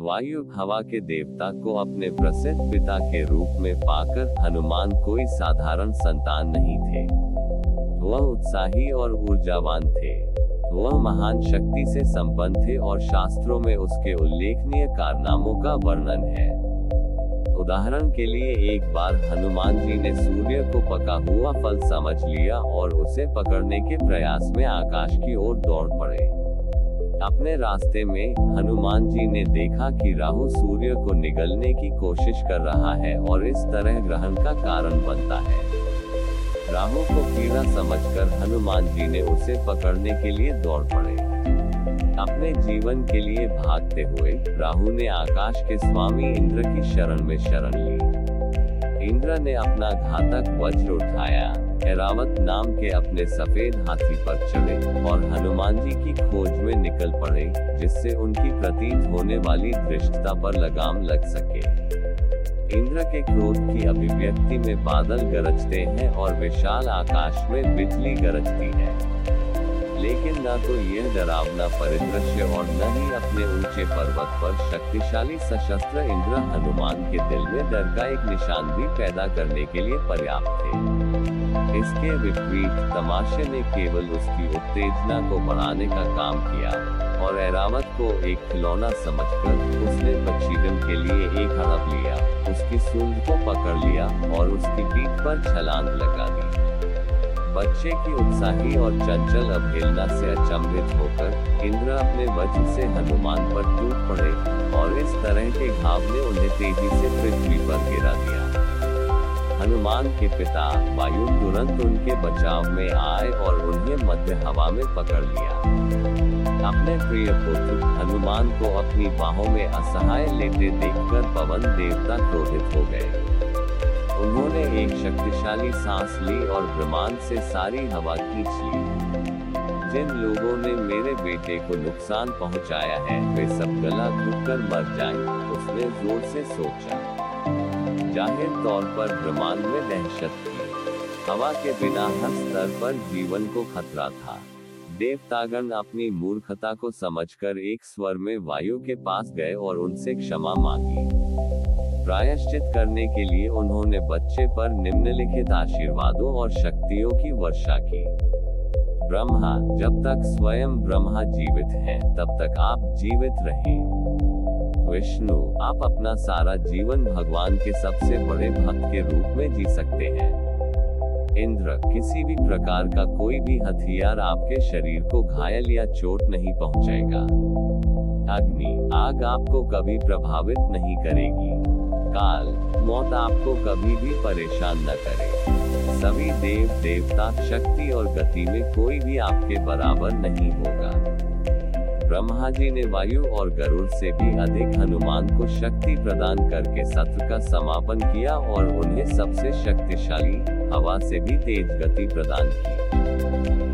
वायु हवा के देवता को अपने प्रसिद्ध पिता के रूप में पाकर हनुमान कोई साधारण संतान नहीं थे। वह उत्साही और ऊर्जावान थे। वह महान शक्ति से संपन्न थे और शास्त्रों में उसके उल्लेखनीय कारनामों का वर्णन है। उदाहरण के लिए एक बार हनुमान जी ने सूर्य को पका हुआ फल समझ लिया और उसे पकड़ने के प्रयास में आकाश की ओर दौड़ पड़े। अपने रास्ते में हनुमान जी ने देखा कि राहु सूर्य को निगलने की कोशिश कर रहा है और इस तरह ग्रहण का कारण बनता है। राहु को कीड़ा समझकर हनुमान जी ने उसे पकड़ने के लिए दौड़ पड़े। अपने जीवन के लिए भागते हुए राहु ने आकाश के स्वामी इंद्र की शरण में शरण ली। इंद्र ने अपना घातक वज्र उठाया। एरावत नाम के अपने सफ़ेद हाथी पर चढ़े और हनुमान जी की खोज में निकल पड़े, जिससे उनकी प्रतीत होने वाली दृष्टता पर लगाम लग सके। इंद्र के क्रोध की अभिव्यक्ति में बादल गरजते हैं और विशाल आकाश में बिजली गरजती है। लेकिन न तो यह डरावना परिदृश्य और न ही अपने ऊँचे पर्वत पर शक्तिशाली सशस्त्र इंद्र हनुमान के दिल में डर का एक निशान भी पैदा करने के लिए पर्याप्त थे। इसके विपरीत तमाशे ने केवल उसकी उत्तेजना को बढ़ाने का काम किया और एरावत को एक खिलौना समझकर उसने बक्षीगन के लिए एक हड़प लिया, उसकी सूंड को पकड़ लिया और उसकी पीठ पर छलांग लगा दी। बच्चे की उत्साही और चंचल अवहेलना से अचंभित होकर इंद्र अपने वज्र से हनुमान पर टूट पड़े और इस तरह के घाव ने उन्हें तेज़ी से पृथ्वी पर गिरा दिया। हनुमान के पिता वायु तुरंत उनके बचाव में आए और उन्हें मध्य हवा में पकड़ लिया। अपने प्रिय पुत्र हनुमान को अपनी बाहों में असहाय लेटे देखकर पवन देवता क्रोधित हो गए। उन्होंने एक शक्तिशाली सांस ली और ब्रह्मांड से सारी हवा खींच ली। जिन लोगों ने मेरे बेटे को नुकसान पहुँचाया है वे सब गला घुटकर मर जाएँ, उसने ज़ोर से सोचा। ज़ाहिर तौर पर ब्रह्मांड में दहशत थी। हवा के बिना हर स्तर पर जीवन को खतरा था। देवतागण अपनी मूर्खता को समझकर एक स्वर में वायु के पास गए और उनसे क्षमा मांगी। प्रायश्चित करने के लिए उन्होंने बच्चे पर निम्नलिखित आशीर्वादों और शक्तियों की वर्षा की। ब्रह्मा जब तक स्वयं ब्रह्मा जीवित हैं, तब तक आप जीवित रहें। विष्णु आप अपना सारा जीवन भगवान के सबसे बड़े भक्त के रूप में जी सकते हैं। इंद्र किसी भी प्रकार का कोई भी हथियार आपके शरीर को घायल या चोट नहीं पहुंचाएगा। अग्नि, आग आपको कभी प्रभावित नहीं करेगी। काल, मौत आपको कभी भी परेशान न करे। सभी देव, देवता, शक्ति और गति में कोई भी आपके बराबर नहीं होगा। ब्रह्मा जी ने वायु और गरुड़ से भी अधिक हनुमान को शक्ति प्रदान करके सत्र का समापन किया और उन्हें सबसे शक्तिशाली हवा से भी तेज गति प्रदान की।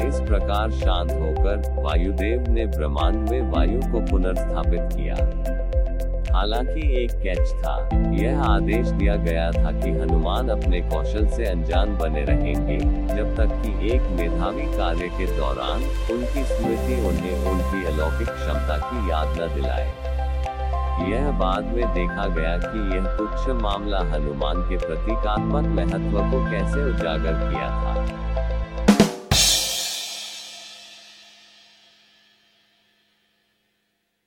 इस प्रकार शांत होकर वायुदेव ने ब्रह्मांड में वायु को पुनर्स्थापित किया। हालाँकि एक कैच था। यह आदेश दिया गया था कि हनुमान अपने कौशल से अनजान बने रहेंगे, जब तक कि एक मेधावी कार्य के दौरान उनकी स्मृति उन्हें उनकी अलौकिक क्षमता की याद न दिलाए। यह बाद में देखा गया कि यह तुच्छ मामला हनुमान के प्रतीकात्मक महत्व को कैसे उजागर किया था।